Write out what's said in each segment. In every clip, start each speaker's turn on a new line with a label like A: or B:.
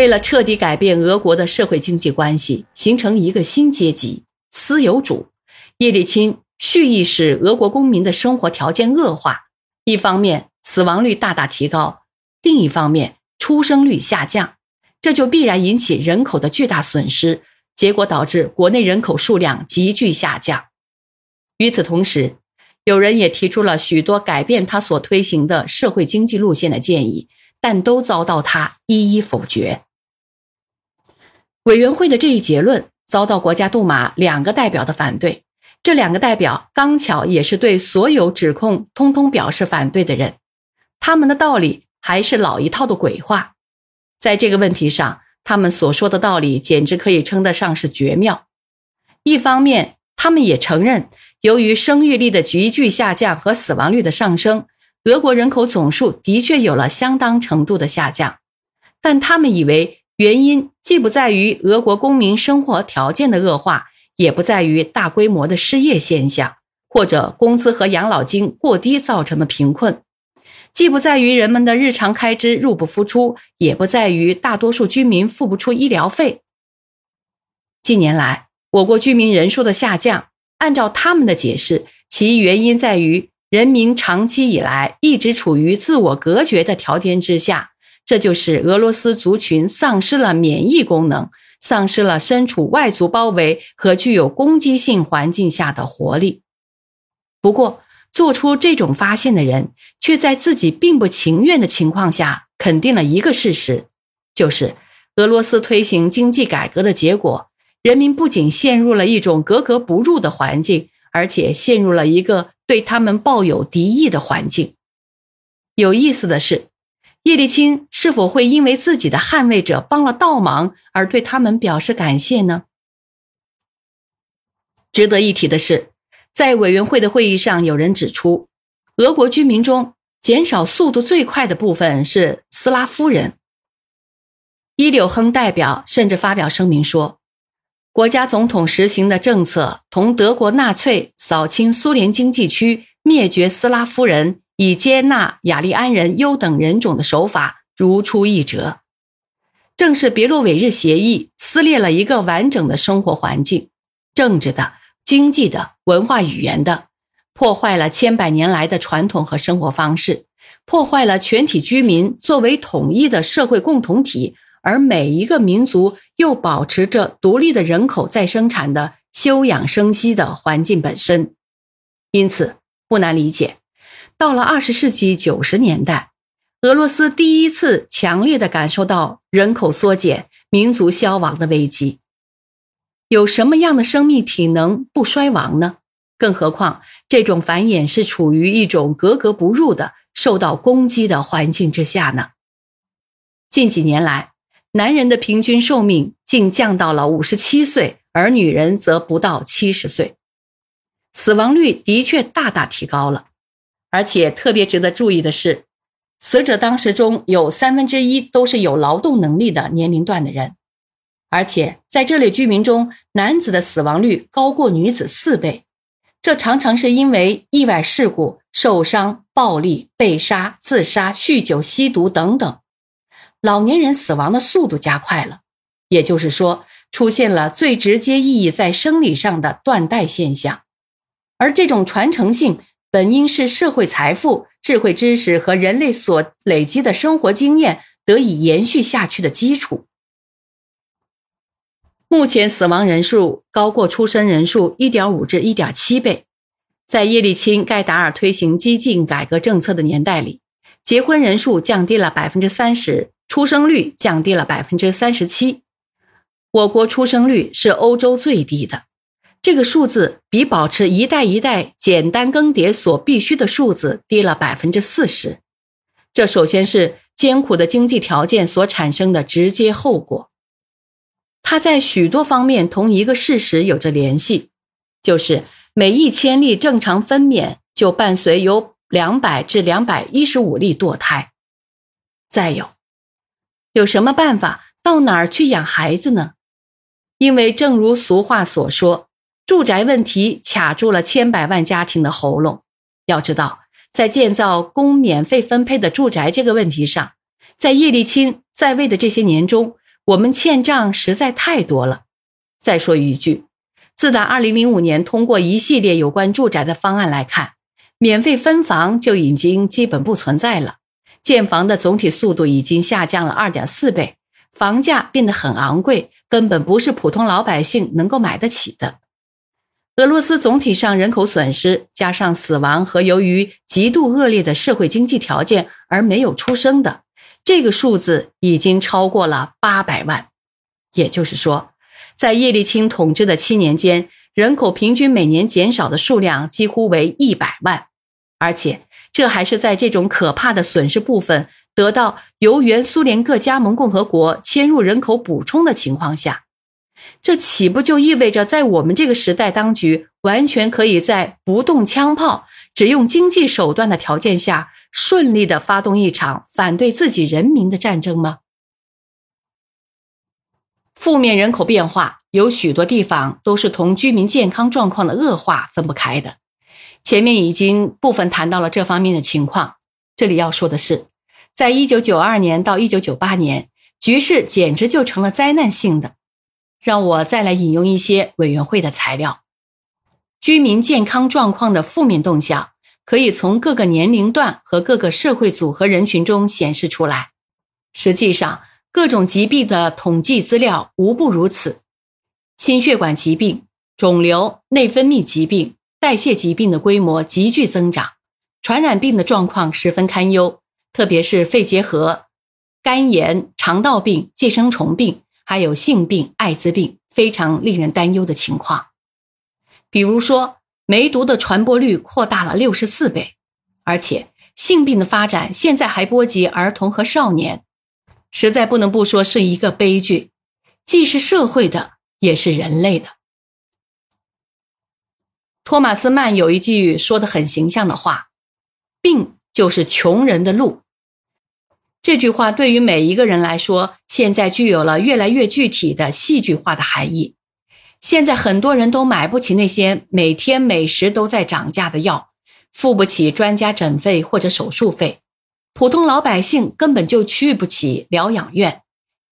A: 为了彻底改变俄国的社会经济关系，形成一个新阶级——私有主，叶利钦蓄意使俄国公民的生活条件恶化。一方面，死亡率大大提高；另一方面，出生率下降。这就必然引起人口的巨大损失，结果导致国内人口数量急剧下降。与此同时，有人也提出了许多改变他所推行的社会经济路线的建议，但都遭到他一一否决。委员会的这一结论遭到国家杜马两个代表的反对，这两个代表刚巧也是对所有指控通通表示反对的人，他们的道理还是老一套的鬼话。在这个问题上，他们所说的道理简直可以称得上是绝妙。一方面，他们也承认。由于生育率的急剧下降和死亡率的上升，俄国人口总数的确有了相当程度的下降。但他们以为原因既不在于俄国公民生活条件的恶化，也不在于大规模的失业现象，或者工资和养老金过低造成的贫困，既不在于人们的日常开支入不敷出，也不在于大多数居民付不出医疗费。近年来，我国居民人数的下降。按照他们的解释，其原因在于人民长期以来一直处于自我隔绝的条件之下，这就是俄罗斯族群丧失了免疫功能，丧失了身处外族包围和具有攻击性环境下的活力。不过，做出这种发现的人却在自己并不情愿的情况下，肯定了一个事实，就是俄罗斯推行经济改革的结果。人民不仅陷入了一种格格不入的环境，而且陷入了一个对他们抱有敌意的环境。有意思的是，叶利钦是否会因为自己的捍卫者帮了倒忙而对他们表示感谢呢？值得一提的是，在委员会的会议上，有人指出，俄国居民中减少速度最快的部分是斯拉夫人。伊柳亨代表甚至发表声明说。国家总统实行的政策同德国纳粹扫清苏联经济区、灭绝斯拉夫人、以接纳雅利安人优等人种的手法如出一辙。正是别洛韦日协议撕裂了一个完整的生活环境，政治的、经济的、文化语言的，破坏了千百年来的传统和生活方式，破坏了全体居民作为统一的社会共同体。而每一个民族又保持着独立的人口在生产的休养生息的环境本身，因此不难理解，到了二十世纪九十年代，俄罗斯第一次强烈的感受到人口缩减、民族消亡的危机。有什么样的生命体能不衰亡呢？更何况这种繁衍是处于一种格格不入的、受到攻击的环境之下呢？近几年来。男人的平均寿命竟降到了五十七岁，而女人则不到七十岁，死亡率的确大大提高了。而且特别值得注意的是，死者当时中有三分之一都是有劳动能力的年龄段的人，而且在这类居民中，男子的死亡率高过女子四倍。这常常是因为意外事故、受伤、暴力、被杀、自杀、酗酒、吸毒等等。老年人死亡的速度加快了，也就是说，出现了最直接意义在生理上的断代现象，而这种传承性本应是社会财富、智慧知识和人类所累积的生活经验得以延续下去的基础。目前死亡人数高过出生人数一点五至一点七倍，在叶利钦盖达尔推行激进改革政策的年代里，结婚人数降低了百分之三十。出生率降低了百分之三十七，我国出生率是欧洲最低的，这个数字比保持一代一代简单更迭所必须的数字低了百分之四十。这首先是艰苦的经济条件所产生的直接后果，它在许多方面同一个事实有着联系，就是每一千例正常分娩就伴随有两百至两百一十五例堕胎。再有。有什么办法到哪儿去养孩子呢？因为正如俗话所说，住宅问题卡住了千百万家庭的喉咙。要知道，在建造供免费分配的住宅这个问题上，在叶利钦在位的这些年中，我们欠账实在太多了。再说一句，自打2005年通过一系列有关住宅的方案来看，免费分房就已经基本不存在了，建房的总体速度已经下降了2.4倍，房价变得很昂贵，根本不是普通老百姓能够买得起的。俄罗斯总体上人口损失，加上死亡和由于极度恶劣的社会经济条件而没有出生的，这个数字已经超过了八百万。也就是说，在叶利钦统治的七年间，人口平均每年减少的数量几乎为一百万，而且这还是在这种可怕的损失部分得到由原苏联各加盟共和国迁入人口补充的情况下。这岂不就意味着，在我们这个时代，当局完全可以在不动枪炮、只用经济手段的条件下，顺利的发动一场反对自己人民的战争吗？负面人口变化有许多地方都是同居民健康状况的恶化分不开的。前面已经部分谈到了这方面的情况，这里要说的是，在一九九二年到一九九八年，局势简直就成了灾难性的。让我再来引用一些委员会的材料。居民健康状况的负面动向可以从各个年龄段和各个社会组合人群中显示出来。实际上，各种疾病的统计资料无不如此。心血管疾病、肿瘤、内分泌疾病、代谢疾病的规模急剧增长，传染病的状况十分堪忧，特别是肺结核、肝炎、肠道病、寄生虫病。还有性病、艾滋病非常令人担忧的情况，比如说梅毒的传播率扩大了六十四倍，而且性病的发展现在还波及儿童和少年，实在不能不说是一个悲剧，既是社会的，也是人类的。托马斯曼有一句说的很形象的话：“病就是穷人的路。”这句话对于每一个人来说，现在具有了越来越具体的戏剧化的含义。现在很多人都买不起那些每天每时都在涨价的药，付不起专家诊费或者手术费，普通老百姓根本就去不起疗养院，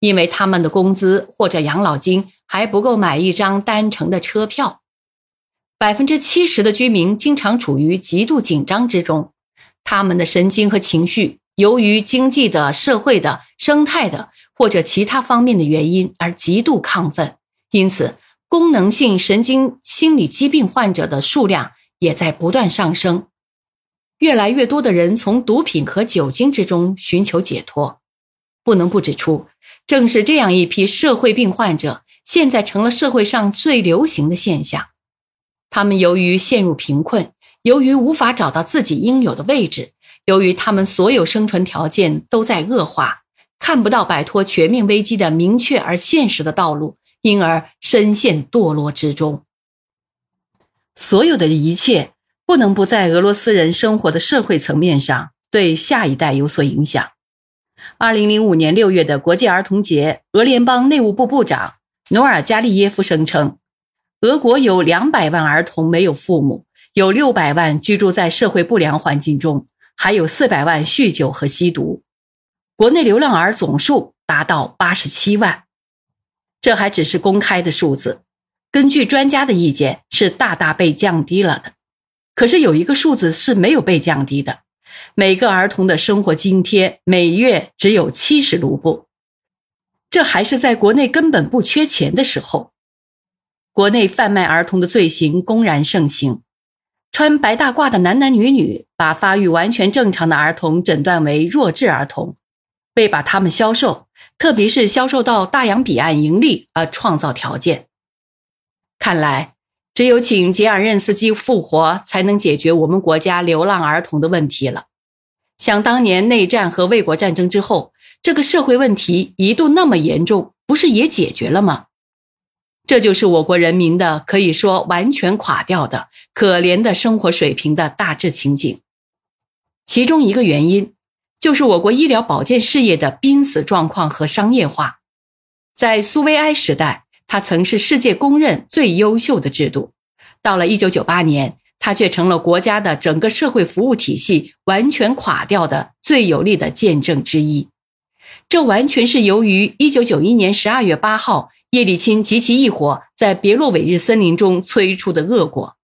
A: 因为他们的工资或者养老金还不够买一张单程的车票。百分之七十的居民经常处于极度紧张之中，他们的神经和情绪。由于经济的、社会的、生态的或者其他方面的原因而极度亢奋，因此功能性神经心理疾病患者的数量也在不断上升。越来越多的人从毒品和酒精之中寻求解脱。不能不指出，正是这样一批社会病患者，现在成了社会上最流行的现象。他们由于陷入贫困，由于无法找到自己应有的位置。由于他们所有生存条件都在恶化，看不到摆脱全面危机的明确而现实的道路，因而深陷堕落之中。所有的一切不能不在俄罗斯人生活的社会层面上对下一代有所影响。二零零五年六月的国际儿童节，俄联邦内务部部长努尔加利耶夫声称，俄国有两百万儿童没有父母，有六百万居住在社会不良环境中。还有四百万酗酒和吸毒，国内流浪儿总数达到八十七万，这还只是公开的数字，根据专家的意见是大大被降低了的。可是有一个数字是没有被降低的，每个儿童的生活津贴每月只有七十卢布，这还是在国内根本不缺钱的时候。国内贩卖儿童的罪行公然盛行。穿白大褂的男男女女把发育完全正常的儿童诊断为弱智儿童，为把他们销售，特别是销售到大洋彼岸盈利而创造条件。看来，只有请杰尔任斯基复活，才能解决我们国家流浪儿童的问题了。想当年内战和卫国战争之后，这个社会问题一度那么严重，不是也解决了吗？这就是我国人民的可以说完全垮掉的可怜的生活水平的大致情景。其中一个原因，就是我国医疗保健事业的濒死状况和商业化。在苏维埃时代，它曾是世界公认最优秀的制度；到了一九九八年，它却成了国家的整个社会服务体系完全垮掉的最有力的见证之一。这完全是由于1991年12月8号叶利钦及其一伙在别洛韦日森林中催出的恶果。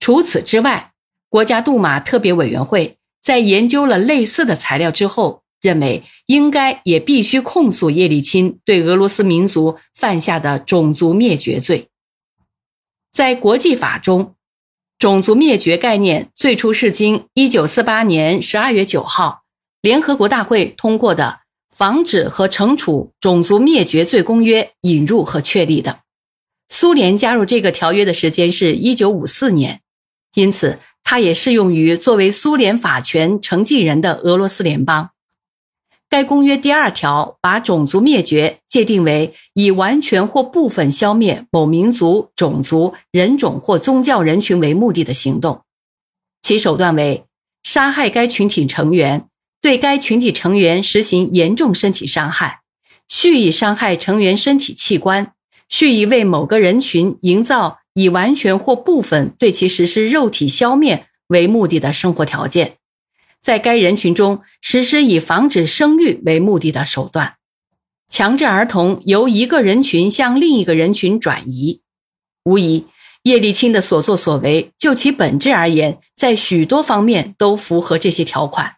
A: 除此之外，国家杜马特别委员会在研究了类似的材料之后，认为应该也必须控诉叶利钦对俄罗斯民族犯下的种族灭绝罪。在国际法中，种族灭绝概念最初是经1948年12月9号联合国大会通过的《防止和惩处种族灭绝罪公约》引入和确立的。苏联加入这个条约的时间是一九五四年。因此，它也适用于作为苏联法权承继人的俄罗斯联邦。该公约第二条把种族灭绝界定为以完全或部分消灭某民族、种族、人种或宗教人群为目的的行动，其手段为杀害该群体成员，对该群体成员实行严重身体伤害，蓄意伤害成员身体器官，蓄意为某个人群营造。以完全或部分对其实施肉体消灭为目的的生活条件，在该人群中实施以防止生育为目的的手段，强制儿童由一个人群向另一个人群转移。无疑，叶利钦的所作所为，就其本质而言，在许多方面都符合这些条款。